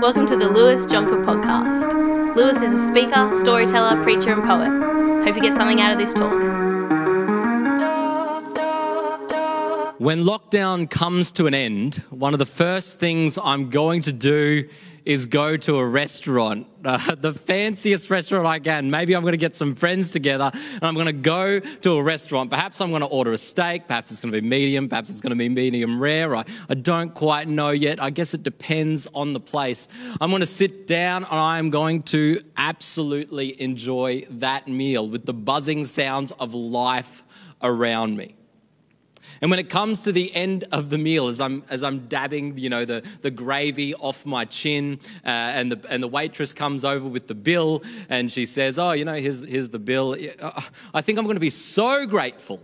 Welcome to the Lewis Jonker podcast. Lewis is a speaker, storyteller, preacher, and poet. Hope you get something out of this talk. When lockdown comes to an end, one of the first things I'm going to do is go to a restaurant, uh, the fanciest restaurant I can. Maybe I'm going to get some friends together and I'm going to go to a restaurant. Perhaps I'm going to order a steak. Perhaps it's going to be medium. Perhaps it's going to be medium rare. I, I don't quite know yet. I guess it depends on the place. I'm going to sit down and I'm going to absolutely enjoy that meal with the buzzing sounds of life around me. And when it comes to the end of the meal, as I'm, as I'm dabbing, you know, the, the gravy off my chin, uh, and, the, and the waitress comes over with the bill, and she says, oh, you know, here's, here's the bill. Uh, I think I'm going to be so grateful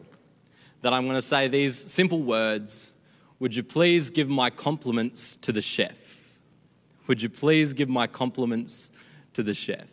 that I'm going to say these simple words Would you please give my compliments to the chef? Would you please give my compliments to the chef?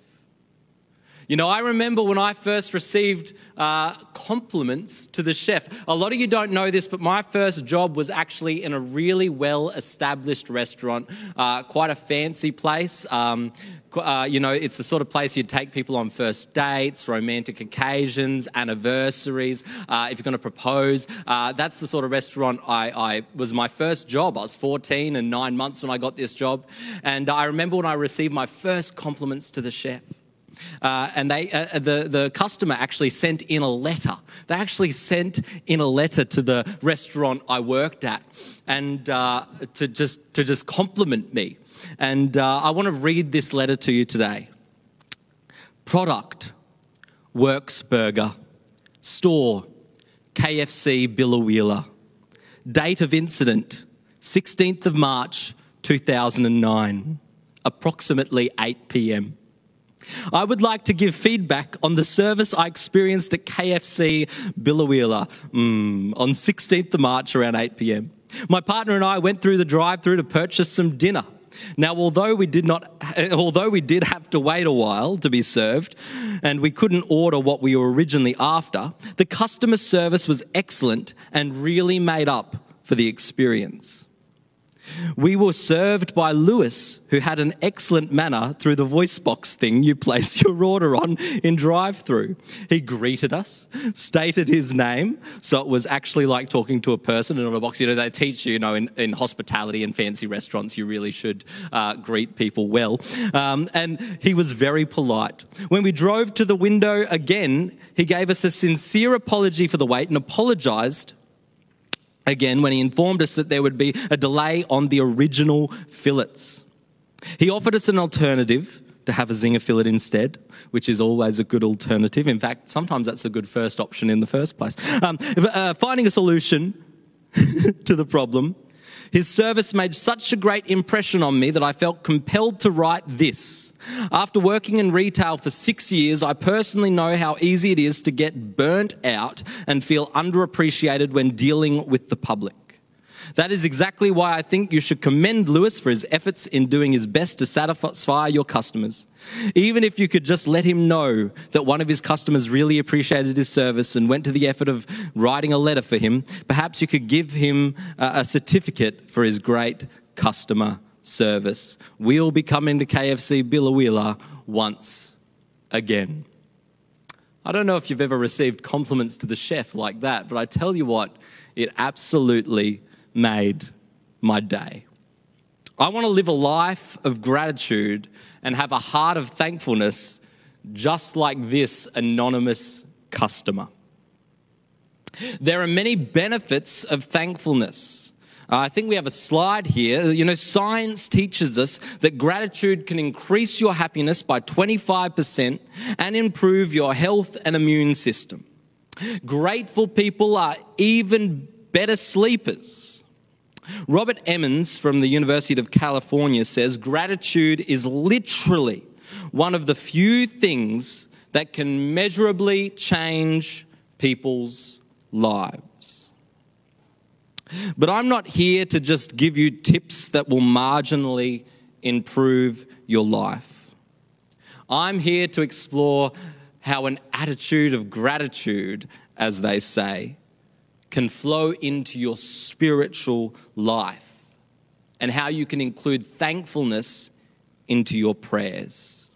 You know, I remember when I first received uh, compliments to the chef. A lot of you don't know this, but my first job was actually in a really well established restaurant, uh, quite a fancy place. Um, uh, you know, it's the sort of place you'd take people on first dates, romantic occasions, anniversaries. Uh, if you're going to propose, uh, that's the sort of restaurant I, I, was my first job. I was 14 and nine months when I got this job, and I remember when I received my first compliments to the chef. Uh, and they, uh, the, the customer actually sent in a letter. They actually sent in a letter to the restaurant I worked at and uh, to, just, to just compliment me. And uh, I want to read this letter to you today. Product, Works Burger. Store, KFC Biloela. Date of incident, 16th of March 2009, approximately 8 p.m. I would like to give feedback on the service I experienced at KFC Biloela mm, on 16th of March around 8 p.m. My partner and I went through the drive-through to purchase some dinner. Now, although we did not, although we did have to wait a while to be served, and we couldn't order what we were originally after, the customer service was excellent and really made up for the experience. We were served by Lewis, who had an excellent manner through the voice box thing you place your order on in drive through. He greeted us, stated his name, so it was actually like talking to a person in a box. You know, they teach you, you know, in, in hospitality and fancy restaurants, you really should uh, greet people well. Um, and he was very polite. When we drove to the window again, he gave us a sincere apology for the wait and apologized again when he informed us that there would be a delay on the original fillets. He offered us an alternative to have a zinger fillet instead, which is always a good alternative. In fact, sometimes that's a good first option in the first place. Um, uh, finding a solution to the problem his service made such a great impression on me that I felt compelled to write this. After working in retail for six years, I personally know how easy it is to get burnt out and feel underappreciated when dealing with the public. That is exactly why I think you should commend Lewis for his efforts in doing his best to satisfy your customers. Even if you could just let him know that one of his customers really appreciated his service and went to the effort of writing a letter for him, perhaps you could give him a certificate for his great customer service. We'll be coming to KFC Biloela once again. I don't know if you've ever received compliments to the chef like that, but I tell you what, it absolutely made my day. I want to live a life of gratitude and have a heart of thankfulness, just like this anonymous customer. There are many benefits of thankfulness. Uh, I think we have a slide here. You know, science teaches us that gratitude can increase your happiness by 25% and improve your health and immune system. Grateful people are even better sleepers. Robert Emmons from the University of California says gratitude is literally one of the few things that can measurably change people's lives. But I'm not here to just give you tips that will marginally improve your life. I'm here to explore how an attitude of gratitude, as they say, can flow into your spiritual life and how you can include thankfulness into your prayers.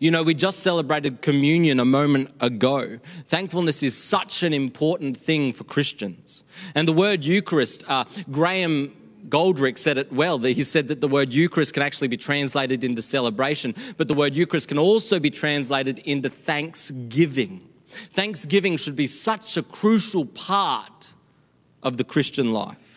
You know, we just celebrated communion a moment ago. Thankfulness is such an important thing for Christians. And the word Eucharist, uh, Graham Goldrick said it well. He said that the word Eucharist can actually be translated into celebration, but the word Eucharist can also be translated into thanksgiving. Thanksgiving should be such a crucial part of the Christian life.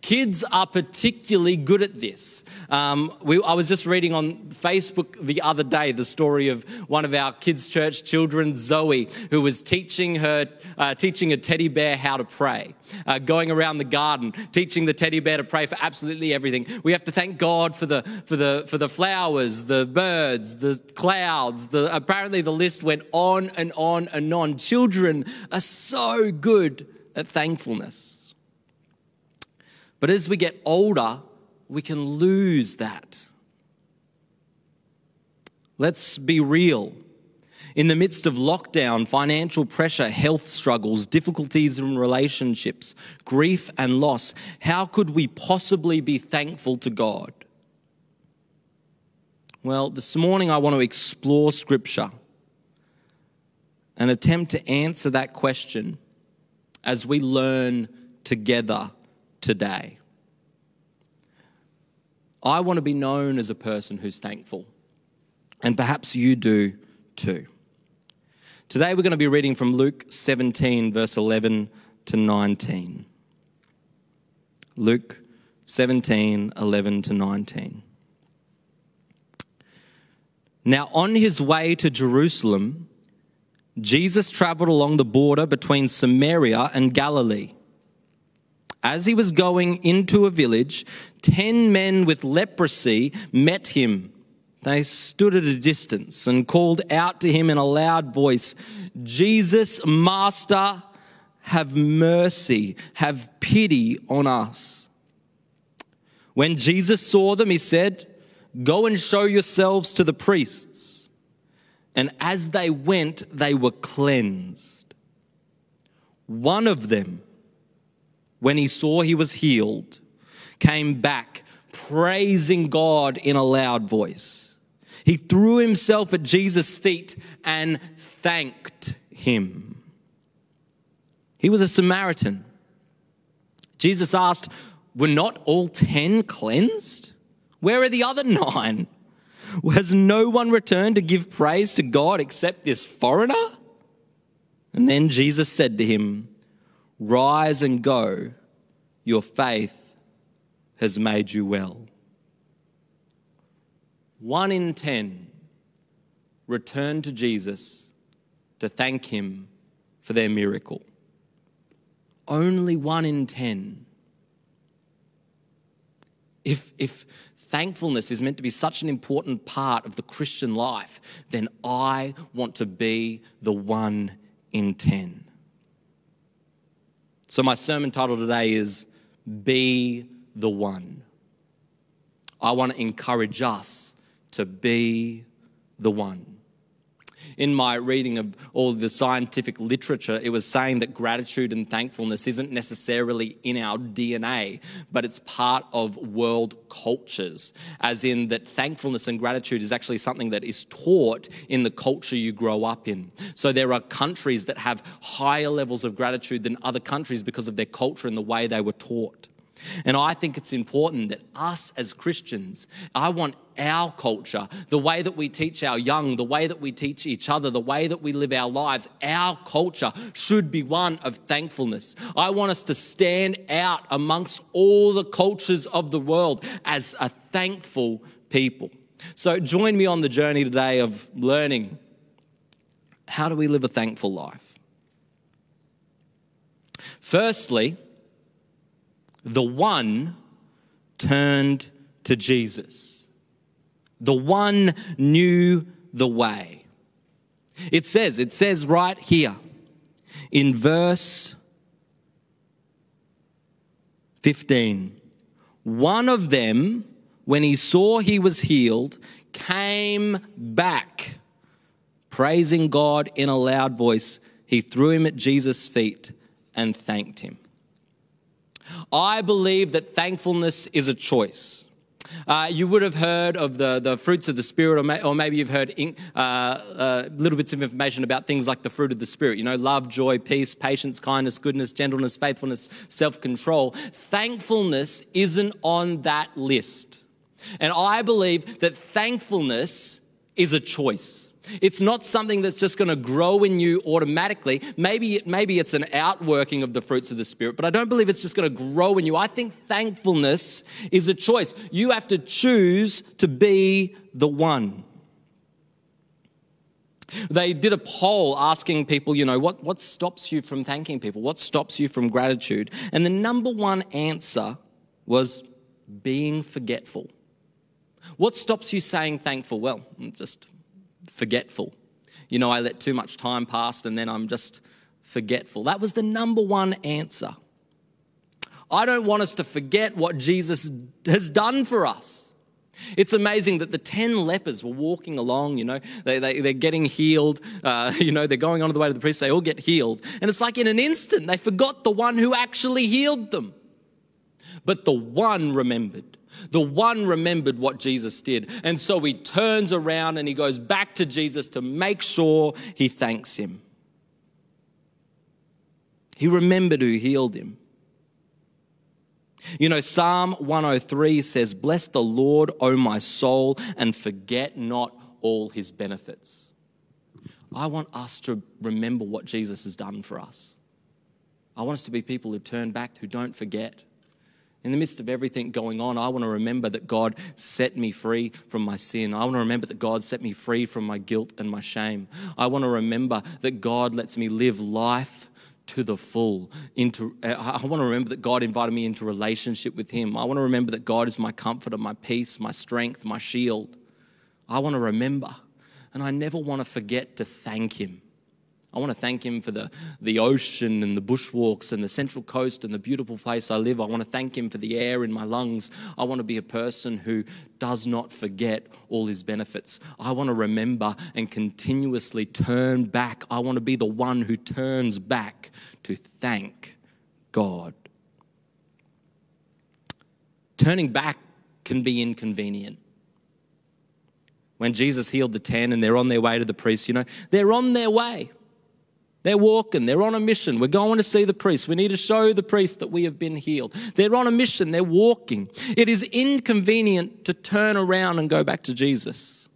Kids are particularly good at this. Um, we, I was just reading on Facebook the other day the story of one of our kids' church children, Zoe, who was teaching her uh, teaching a teddy bear how to pray, uh, going around the garden, teaching the teddy bear to pray for absolutely everything. We have to thank God for the for the for the flowers, the birds, the clouds. The, apparently, the list went on and on and on. Children are so good at thankfulness. But as we get older, we can lose that. Let's be real. In the midst of lockdown, financial pressure, health struggles, difficulties in relationships, grief and loss, how could we possibly be thankful to God? Well, this morning I want to explore Scripture and attempt to answer that question as we learn together today. I want to be known as a person who's thankful, and perhaps you do too. Today we're going to be reading from Luke 17, verse 11 to 19. Luke 17, 11 to 19. Now, on his way to Jerusalem, Jesus traveled along the border between Samaria and Galilee. As he was going into a village, ten men with leprosy met him. They stood at a distance and called out to him in a loud voice, Jesus, Master, have mercy, have pity on us. When Jesus saw them, he said, Go and show yourselves to the priests. And as they went, they were cleansed. One of them, when he saw he was healed, came back praising God in a loud voice. He threw himself at Jesus' feet and thanked him. He was a Samaritan. Jesus asked, Were not all ten cleansed? Where are the other nine? Has no one returned to give praise to God except this foreigner? And then Jesus said to him, Rise and go, your faith has made you well. One in ten return to Jesus to thank him for their miracle. Only one in ten. If, if thankfulness is meant to be such an important part of the Christian life, then I want to be the one in ten. So, my sermon title today is Be the One. I want to encourage us to be the one in my reading of all the scientific literature, it was saying that gratitude and thankfulness isn't necessarily in our DNA, but it's part of world cultures, as in that thankfulness and gratitude is actually something that is taught in the culture you grow up in. So there are countries that have higher levels of gratitude than other countries because of their culture and the way they were taught. And I think it's important that us as Christians, I want our culture, the way that we teach our young, the way that we teach each other, the way that we live our lives, our culture should be one of thankfulness. I want us to stand out amongst all the cultures of the world as a thankful people. So join me on the journey today of learning how do we live a thankful life? Firstly, the one turned to Jesus. The one knew the way. It says, it says right here in verse 15 one of them, when he saw he was healed, came back, praising God in a loud voice. He threw him at Jesus' feet and thanked him. I believe that thankfulness is a choice. Uh, you would have heard of the, the fruits of the Spirit, or, may, or maybe you've heard in, uh, uh, little bits of information about things like the fruit of the Spirit. You know, love, joy, peace, patience, kindness, goodness, gentleness, faithfulness, self control. Thankfulness isn't on that list. And I believe that thankfulness is a choice. It's not something that's just going to grow in you automatically. Maybe, maybe it's an outworking of the fruits of the Spirit, but I don't believe it's just going to grow in you. I think thankfulness is a choice. You have to choose to be the one. They did a poll asking people, you know, what, what stops you from thanking people? What stops you from gratitude? And the number one answer was being forgetful. What stops you saying thankful? Well, just forgetful. You know, I let too much time pass and then I'm just forgetful. That was the number one answer. I don't want us to forget what Jesus has done for us. It's amazing that the 10 lepers were walking along, you know, they, they, they're getting healed, uh, you know, they're going on the way to the priest, they all get healed. And it's like in an instant, they forgot the one who actually healed them. But the one remembered. The one remembered what Jesus did. And so he turns around and he goes back to Jesus to make sure he thanks him. He remembered who healed him. You know, Psalm 103 says, Bless the Lord, O my soul, and forget not all his benefits. I want us to remember what Jesus has done for us. I want us to be people who turn back, who don't forget. In the midst of everything going on, I want to remember that God set me free from my sin. I want to remember that God set me free from my guilt and my shame. I want to remember that God lets me live life to the full. Into, I want to remember that God invited me into relationship with Him. I want to remember that God is my comforter, my peace, my strength, my shield. I want to remember. And I never want to forget to thank Him. I want to thank him for the, the ocean and the bushwalks and the central coast and the beautiful place I live. I want to thank him for the air in my lungs. I want to be a person who does not forget all his benefits. I want to remember and continuously turn back. I want to be the one who turns back to thank God. Turning back can be inconvenient when Jesus healed the 10 and they're on their way to the priest, you know, they're on their way. They're walking, they're on a mission. We're going to see the priest. We need to show the priest that we have been healed. They're on a mission, they're walking. It is inconvenient to turn around and go back to Jesus.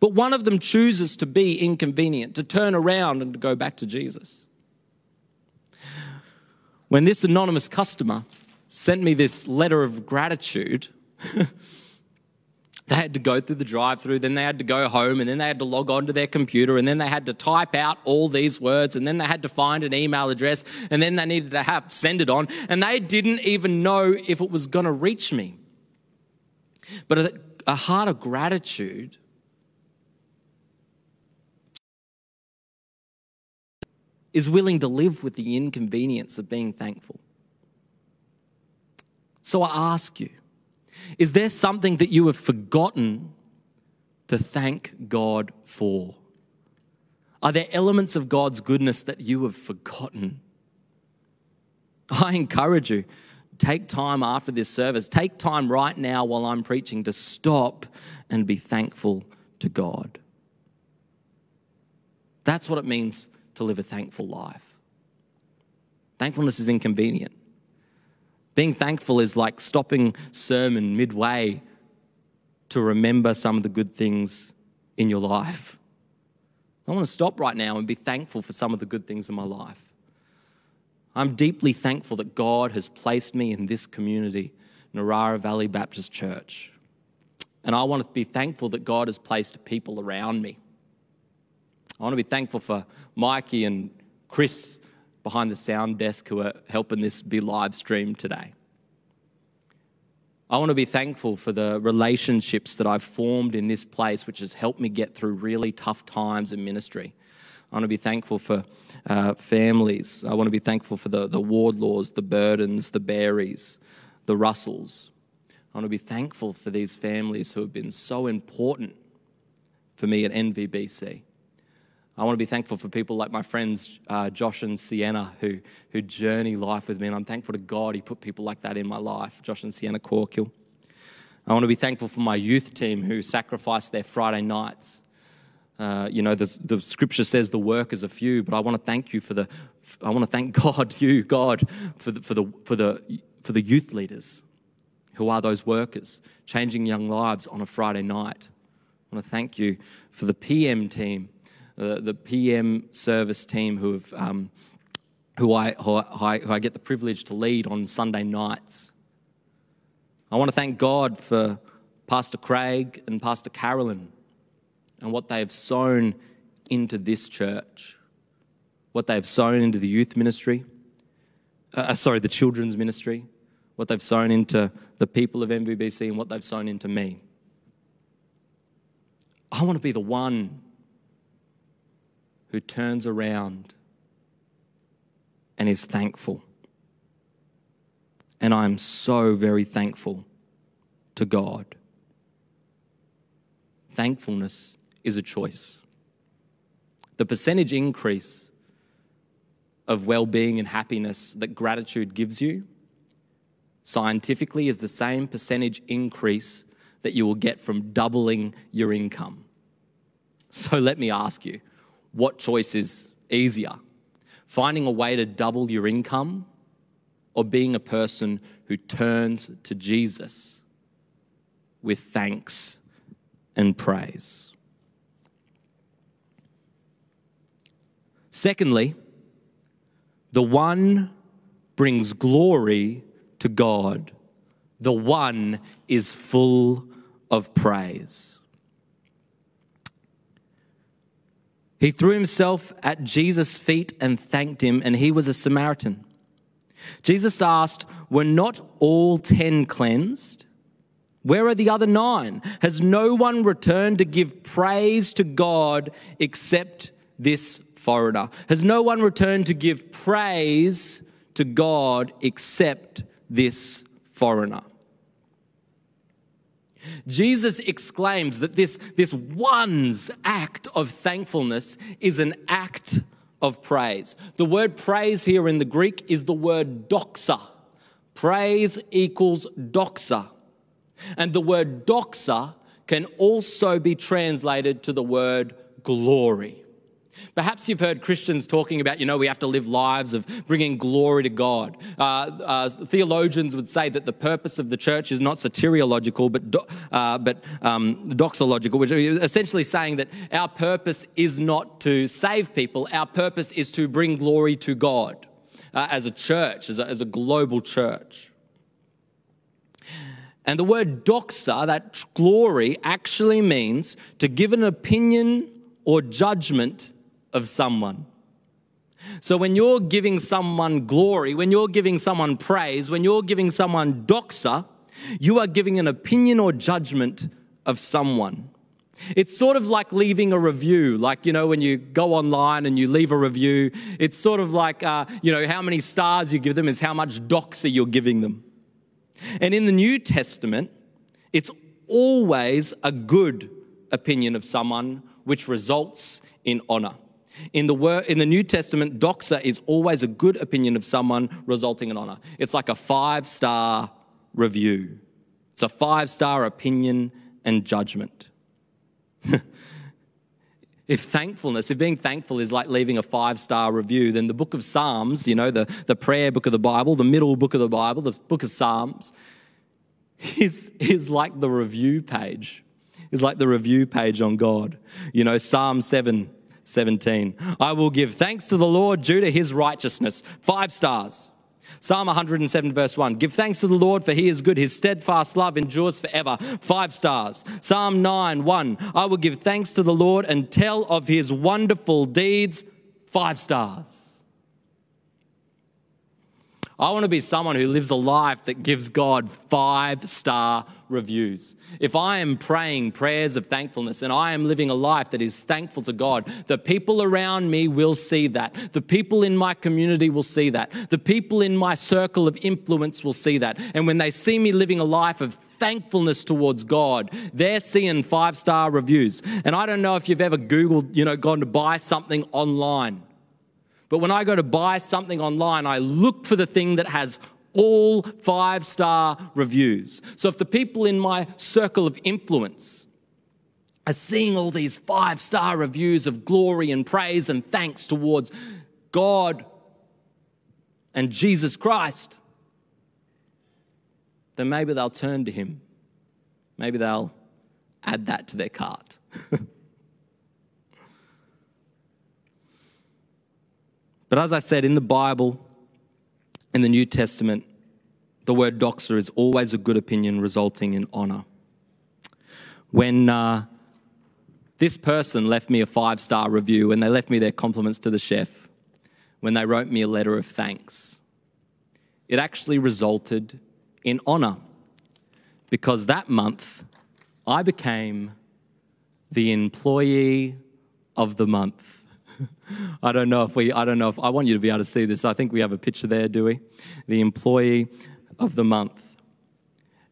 But one of them chooses to be inconvenient, to turn around and to go back to Jesus. When this anonymous customer sent me this letter of gratitude, They had to go through the drive through, then they had to go home, and then they had to log on to their computer, and then they had to type out all these words, and then they had to find an email address, and then they needed to have send it on, and they didn't even know if it was going to reach me. But a, a heart of gratitude is willing to live with the inconvenience of being thankful. So I ask you, is there something that you have forgotten to thank God for? Are there elements of God's goodness that you have forgotten? I encourage you, take time after this service, take time right now while I'm preaching to stop and be thankful to God. That's what it means to live a thankful life. Thankfulness is inconvenient. Being thankful is like stopping sermon midway to remember some of the good things in your life. I want to stop right now and be thankful for some of the good things in my life. I'm deeply thankful that God has placed me in this community, Narara Valley Baptist Church. And I want to be thankful that God has placed people around me. I want to be thankful for Mikey and Chris behind the sound desk who are helping this be live streamed today. I want to be thankful for the relationships that I've formed in this place, which has helped me get through really tough times in ministry. I want to be thankful for uh, families. I want to be thankful for the, the Wardlaws, the Burdens, the Berries, the Russells. I want to be thankful for these families who have been so important for me at NVBC. I want to be thankful for people like my friends uh, Josh and Sienna who, who journey life with me. And I'm thankful to God He put people like that in my life, Josh and Sienna Corkill. I want to be thankful for my youth team who sacrificed their Friday nights. Uh, you know, the, the scripture says the workers are few, but I want to thank you for the, I want to thank God, you, God, for the, for the, for the, for the youth leaders who are those workers, changing young lives on a Friday night. I want to thank you for the PM team, uh, the PM service team who have, um, who I, who I, who I get the privilege to lead on Sunday nights. I want to thank God for Pastor Craig and Pastor Carolyn and what they have sown into this church, what they have sown into the youth ministry, uh, uh sorry, the children's ministry, what they've sown into the people of NVBC, and what they've sown into me. I want to be the one who turns around and is thankful. And I'm so very thankful to God. Thankfulness is a choice. The percentage increase of well being and happiness that gratitude gives you scientifically is the same percentage increase that you will get from doubling your income. So let me ask you what choice is easier? Finding a way to double your income or being a person who turns to Jesus with thanks and praise? Secondly, the one brings glory to God. The one is full of praise. He threw himself at Jesus' feet and thanked him, and he was a Samaritan. Jesus asked, Were not all ten cleansed? Where are the other nine? Has no one returned to give praise to God except this foreigner? Has no one returned to give praise to God except this foreigner? Jesus exclaims that this, this one's act of thankfulness is an act of praise. The word praise here in the Greek is the word doxa. Praise equals doxa. And the word doxa can also be translated to the word glory. Perhaps you've heard Christians talking about, you know, we have to live lives of bringing glory to God. Uh, uh, theologians would say that the purpose of the church is not soteriological, but, do, uh, but um, doxological, which is essentially saying that our purpose is not to save people, our purpose is to bring glory to God uh, as a church, as a, as a global church. And the word doxa, that glory, actually means to give an opinion or judgment of someone. So when you're giving someone glory, when you're giving someone praise, when you're giving someone doxa, you are giving an opinion or judgment of someone. It's sort of like leaving a review. Like, you know, when you go online and you leave a review, it's sort of like, uh, you know, how many stars you give them is how much doxa you're giving them. And in the New Testament, it's always a good opinion of someone which results in honor. In the, word, in the New Testament, doxa is always a good opinion of someone resulting in honor. It's like a five star review, it's a five star opinion and judgment. if thankfulness, if being thankful is like leaving a five star review, then the book of Psalms, you know, the, the prayer book of the Bible, the middle book of the Bible, the book of Psalms, is, is like the review page, is like the review page on God. You know, Psalm 7 17. I will give thanks to the Lord due to his righteousness. Five stars. Psalm 107, verse 1. Give thanks to the Lord, for he is good. His steadfast love endures forever. Five stars. Psalm 9, 1. I will give thanks to the Lord and tell of his wonderful deeds. Five stars. I want to be someone who lives a life that gives God five star reviews. If I am praying prayers of thankfulness and I am living a life that is thankful to God, the people around me will see that. The people in my community will see that. The people in my circle of influence will see that. And when they see me living a life of thankfulness towards God. They're seeing five star reviews. And I don't know if you've ever Googled, you know, gone to buy something online. But when I go to buy something online, I look for the thing that has All five star reviews. So if the people in my circle of influence are seeing all these five star reviews of glory and praise and thanks towards God and Jesus Christ, then maybe they'll turn to Him. Maybe they'll add that to their cart. but as I said, in the Bible, in the New Testament, the word doxa is always a good opinion resulting in honor. When uh, this person left me a five star review and they left me their compliments to the chef, when they wrote me a letter of thanks, it actually resulted in honor because that month I became the employee of the month. I don't know if we, I don't know if, I want you to be able to see this. I think we have a picture there, do we? The employee of the month.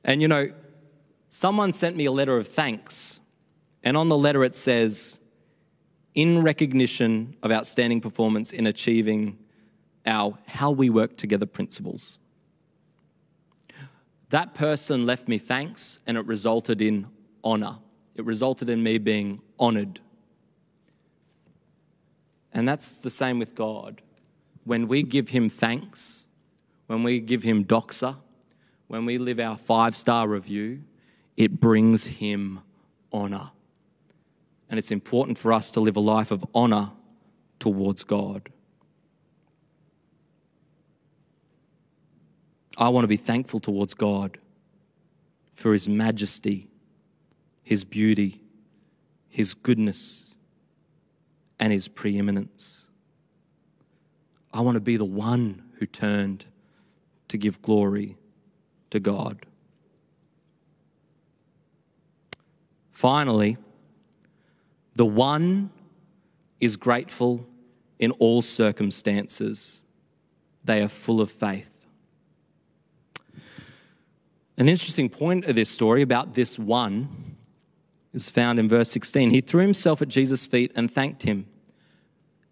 And you know, someone sent me a letter of thanks, and on the letter it says, in recognition of outstanding performance in achieving our how we work together principles. That person left me thanks, and it resulted in honor. It resulted in me being honored. And that's the same with God. When we give Him thanks, when we give Him doxa, when we live our five star review, it brings Him honor. And it's important for us to live a life of honor towards God. I want to be thankful towards God for His majesty, His beauty, His goodness, and His preeminence. I want to be the one who turned to give glory to God. Finally, the one is grateful in all circumstances. They are full of faith. An interesting point of this story about this one is found in verse 16. He threw himself at Jesus' feet and thanked him,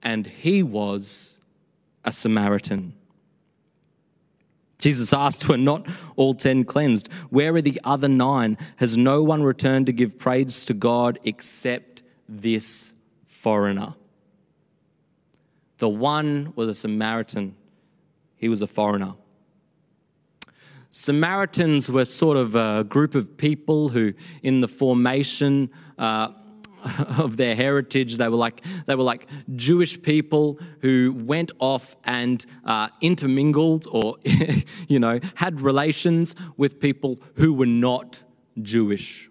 and he was a Samaritan. Jesus asked, Were not all ten cleansed? Where are the other nine? Has no one returned to give praise to God except this foreigner? The one was a Samaritan, he was a foreigner. Samaritans were sort of a group of people who, in the formation uh, of their heritage, they were like they were like Jewish people who went off and uh, intermingled, or you know, had relations with people who were not Jewish.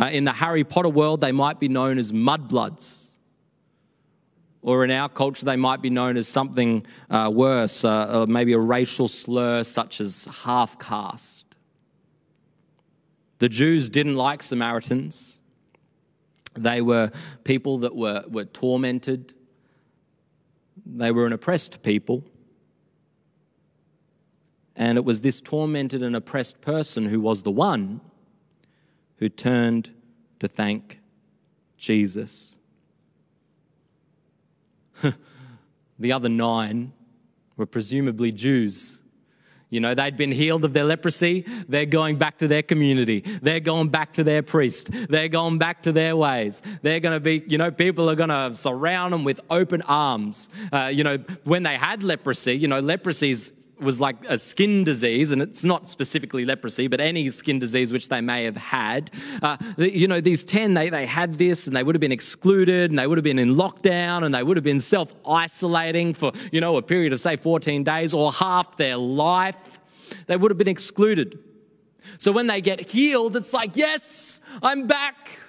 Uh, in the Harry Potter world, they might be known as mudbloods or in our culture, they might be known as something uh, worse, uh, uh, maybe a racial slur such as half caste. The Jews didn't like Samaritans. They were people that were, were tormented, they were an oppressed people. And it was this tormented and oppressed person who was the one who turned to thank Jesus. the other nine were presumably Jews. You know, they'd been healed of their leprosy. They're going back to their community. They're going back to their priest. They're going back to their ways. They're going to be, you know, people are going to surround them with open arms. Uh, you know, when they had leprosy, you know, leprosy is was like a skin disease, and it's not specifically leprosy, but any skin disease which they may have had. Uh, you know, these 10, they, they had this, and they would have been excluded, and they would have been in lockdown, and they would have been self isolating for, you know, a period of, say, 14 days or half their life. They would have been excluded. So when they get healed, it's like, yes, I'm back.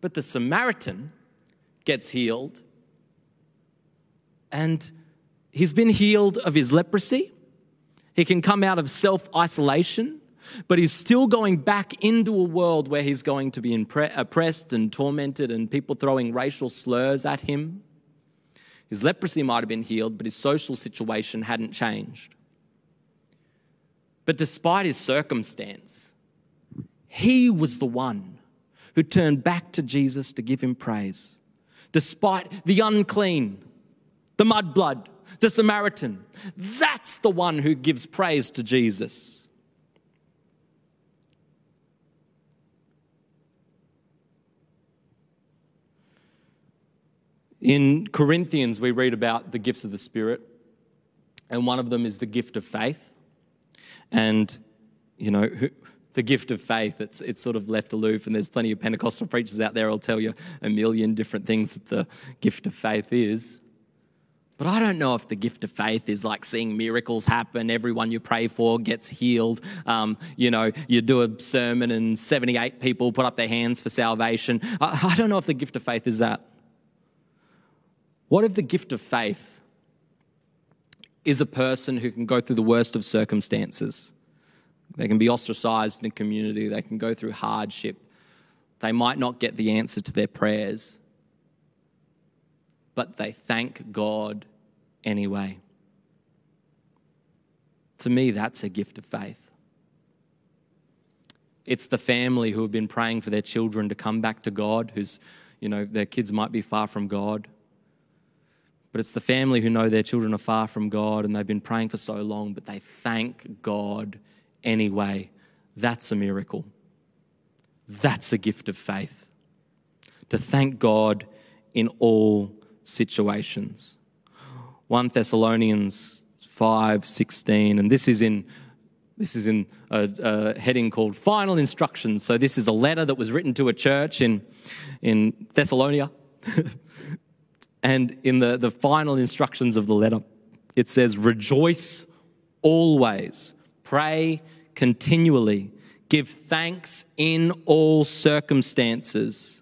But the Samaritan gets healed and He's been healed of his leprosy. He can come out of self isolation, but he's still going back into a world where he's going to be oppressed and tormented and people throwing racial slurs at him. His leprosy might have been healed, but his social situation hadn't changed. But despite his circumstance, he was the one who turned back to Jesus to give him praise. Despite the unclean, the mudblood, the Samaritan. That's the one who gives praise to Jesus. In Corinthians, we read about the gifts of the Spirit, and one of them is the gift of faith. And, you know, the gift of faith, it's, it's sort of left aloof, and there's plenty of Pentecostal preachers out there who'll tell you a million different things that the gift of faith is. But I don't know if the gift of faith is like seeing miracles happen, everyone you pray for gets healed. Um, you know, you do a sermon and 78 people put up their hands for salvation. I, I don't know if the gift of faith is that. What if the gift of faith is a person who can go through the worst of circumstances? They can be ostracized in a community, they can go through hardship, they might not get the answer to their prayers, but they thank God anyway. To me, that's a gift of faith. It's the family who have been praying for their children to come back to God, whose, you know, their kids might be far from God. But it's the family who know their children are far from God and they've been praying for so long, but they thank God anyway. That's a miracle. That's a gift of faith. To thank God in all situations. 1 Thessalonians 5:16 and this is in this is in a, a, heading called Final Instructions. So this is a letter that was written to a church in in Thessalonica. And in the, the final instructions of the letter, it says, Rejoice always, pray continually, give thanks in all circumstances,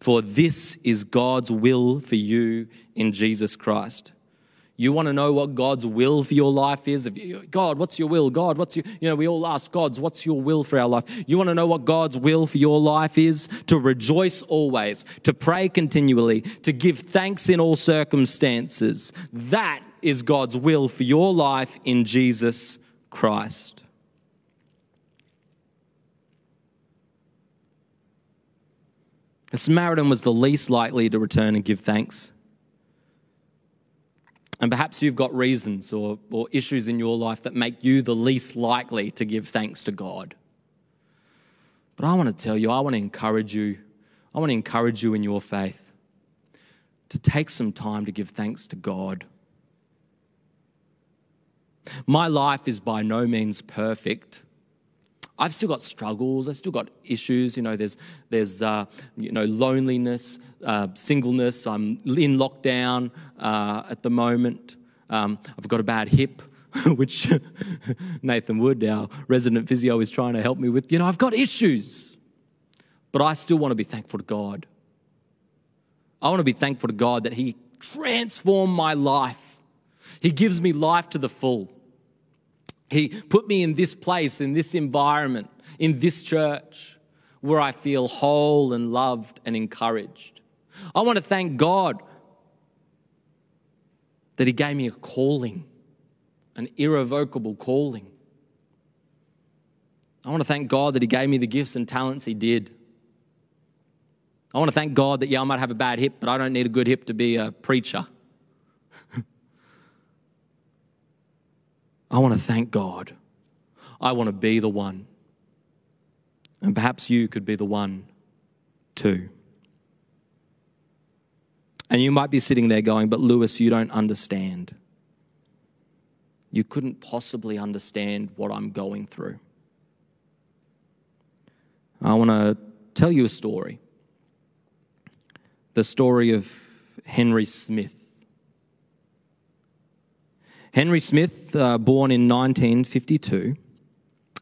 for this is God's will for you in Jesus Christ. You want to know what God's will for your life is? God, what's your will? God, what's your, you know, we all ask God's, what's your will for our life? You want to know what God's will for your life is? To rejoice always, to pray continually, to give thanks in all circumstances. That is God's will for your life in Jesus Christ. The Samaritan was the least likely to return and give thanks. And perhaps you've got reasons or, or issues in your life that make you the least likely to give thanks to God. But I want to tell you, I want to encourage you, I want to encourage you in your faith to take some time to give thanks to God. My life is by no means perfect. I've still got struggles. I've still got issues. You know, there's there's uh, you know loneliness, uh, singleness. I'm in lockdown uh, at the moment. Um, I've got a bad hip, which Nathan Wood, our resident physio, is trying to help me with. You know, I've got issues, but I still want to be thankful to God. I want to be thankful to God that He transformed my life. He gives me life to the full. He put me in this place, in this environment, in this church where I feel whole and loved and encouraged. I want to thank God that He gave me a calling, an irrevocable calling. I want to thank God that He gave me the gifts and talents He did. I want to thank God that, yeah, I might have a bad hip, but I don't need a good hip to be a preacher. I want to thank God. I want to be the one. And perhaps you could be the one too. And you might be sitting there going, But Lewis, you don't understand. You couldn't possibly understand what I'm going through. I want to tell you a story the story of Henry Smith. Henry Smith, uh, born in 1952,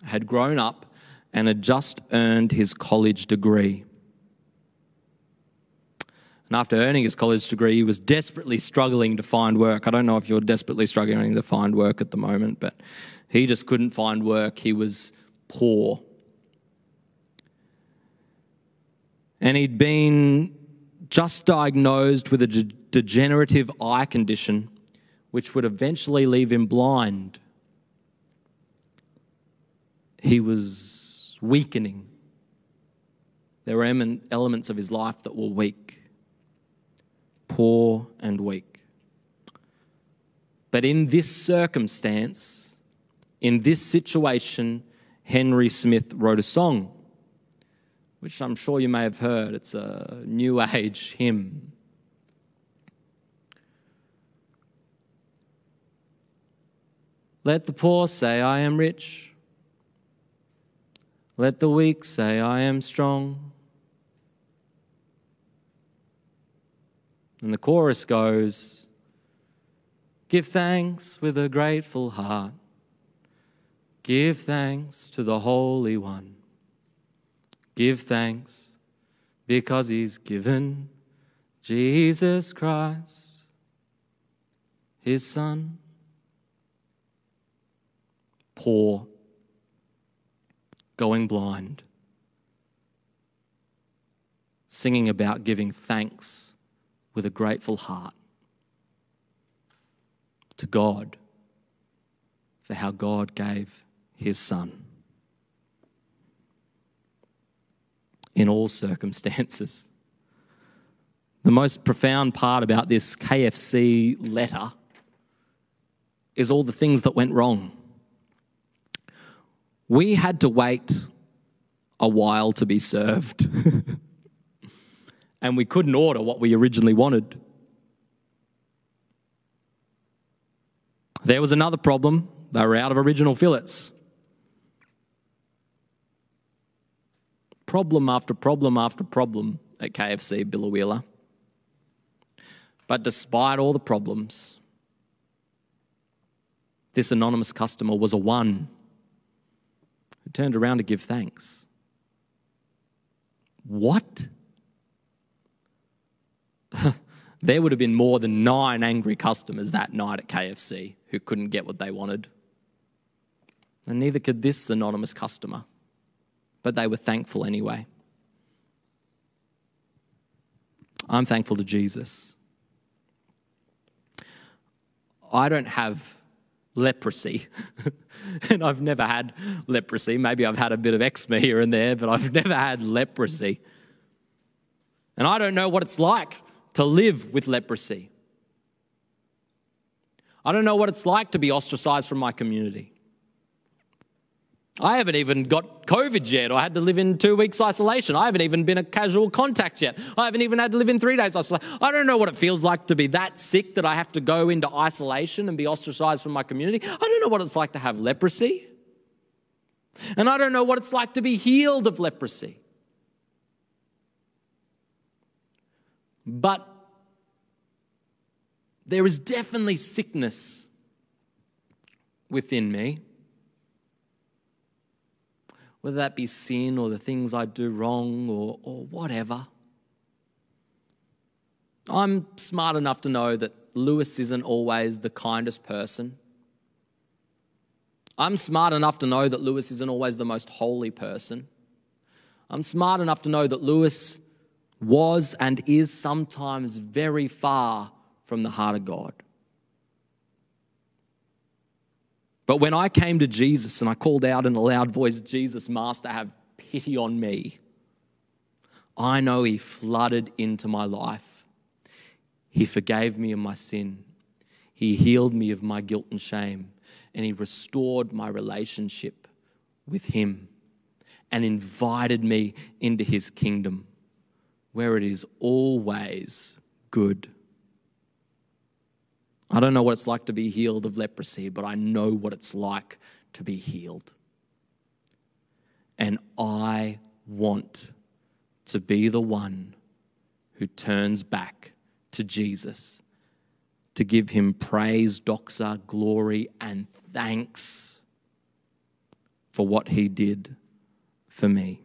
had grown up and had just earned his college degree. And after earning his college degree, he was desperately struggling to find work. I don't know if you're desperately struggling to find work at the moment, but he just couldn't find work. He was poor. And he'd been just diagnosed with a degenerative eye condition which would eventually leave him blind. He was weakening. There were elements of his life that were weak, poor and weak. But in this circumstance, in this situation, Henry Smith wrote a song, which I'm sure you may have heard. It's a New Age hymn. Let the poor say, I am rich. Let the weak say, I am strong. And the chorus goes, Give thanks with a grateful heart. Give thanks to the Holy One. Give thanks because He's given Jesus Christ, His Son. Poor, going blind, singing about giving thanks with a grateful heart to God for how God gave his son. In all circumstances. The most profound part about this KFC letter is all the things that went wrong. We had to wait a while to be served. and we couldn't order what we originally wanted. There was another problem. They were out of original fillets. Problem after problem after problem at KFC Biloela. But despite all the problems, this anonymous customer was a one turned around to give thanks. What? there would have been more than nine angry customers that night at KFC who couldn't get what they wanted. And neither could this anonymous customer. But they were thankful anyway. I'm thankful to Jesus. I don't have leprosy. and I've never had leprosy. Maybe I've had a bit of eczema here and there, but I've never had leprosy. And I don't know what it's like to live with leprosy. I don't know what it's like to be ostracized from my community. I haven't even got COVID yet. I had to live in two weeks isolation. I haven't even been a casual contact yet. I haven't even had to live in three days isolation. I don't know what it feels like to be that sick that I have to go into isolation and be ostracized from my community. I don't know what it's like to have leprosy. And I don't know what it's like to be healed of leprosy. But there is definitely sickness within me. Whether that be sin or the things I do wrong or, or whatever. I'm smart enough to know that Lewis isn't always the kindest person. I'm smart enough to know that Lewis isn't always the most holy person. I'm smart enough to know that Lewis was and is sometimes very far from the heart of God. But when I came to Jesus and I called out in a loud voice, Jesus, Master, have pity on me, I know He flooded into my life. He forgave me of my sin. He healed me of my guilt and shame. And He restored my relationship with Him and invited me into His kingdom where it is always good. I don't know what it's like to be healed of leprosy, but I know what it's like to be healed. And I want to be the one who turns back to Jesus to give him praise, doxa, glory, and thanks for what he did for me.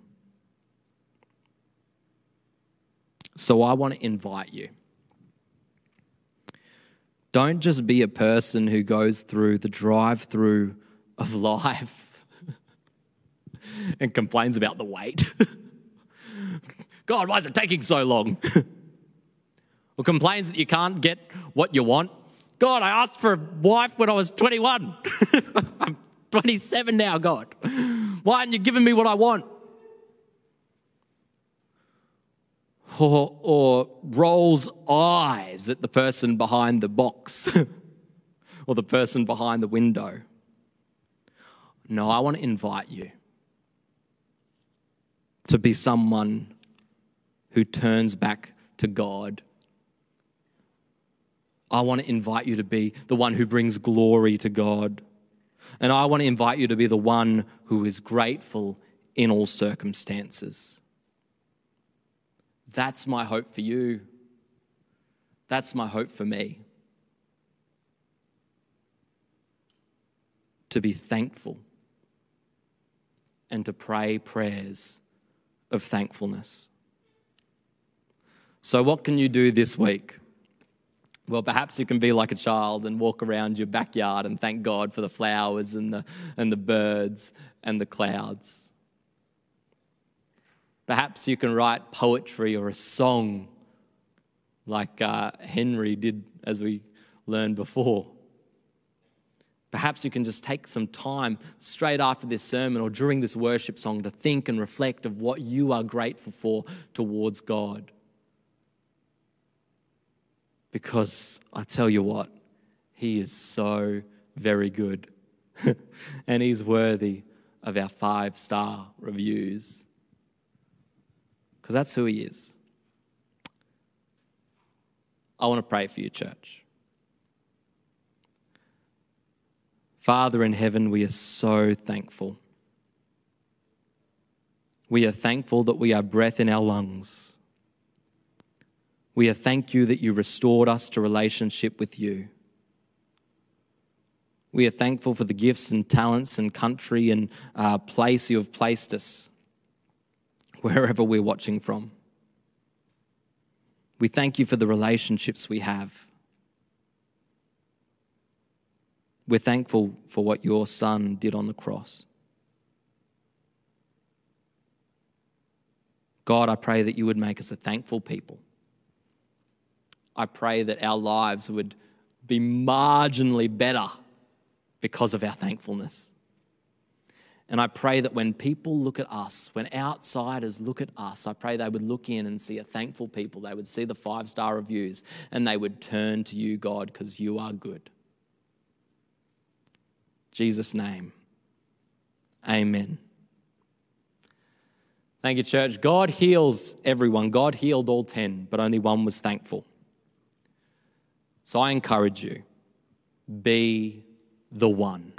So I want to invite you. Don't just be a person who goes through the drive through of life and complains about the wait. God, why is it taking so long? or complains that you can't get what you want. God, I asked for a wife when I was 21. I'm 27 now, God. Why aren't you giving me what I want? Or, or rolls eyes at the person behind the box or the person behind the window. No, I want to invite you to be someone who turns back to God. I want to invite you to be the one who brings glory to God. And I want to invite you to be the one who is grateful in all circumstances. That's my hope for you. That's my hope for me. To be thankful and to pray prayers of thankfulness. So, what can you do this week? Well, perhaps you can be like a child and walk around your backyard and thank God for the flowers and the, and the birds and the clouds. Perhaps you can write poetry or a song like uh, Henry did as we learned before. Perhaps you can just take some time straight after this sermon or during this worship song to think and reflect of what you are grateful for towards God. Because I tell you what, He is so very good. and He's worthy of our five star reviews. Because that's who He is. I want to pray for you, church. Father in heaven, we are so thankful. We are thankful that we have breath in our lungs. We are thank you that you restored us to relationship with you. We are thankful for the gifts and talents and country and uh, place you have placed us, wherever we're watching from. We thank you for the relationships we have. We're thankful for what your son did on the cross. God, I pray that you would make us a thankful people. I pray that our lives would be marginally better because of our thankfulness. And I pray that when people look at us, when outsiders look at us, I pray they would look in and see a thankful people. They would see the five star reviews and they would turn to you, God, because you are good. Jesus' name. Amen. Thank you, church. God heals everyone. God healed all 10, but only one was thankful. So I encourage you be the one.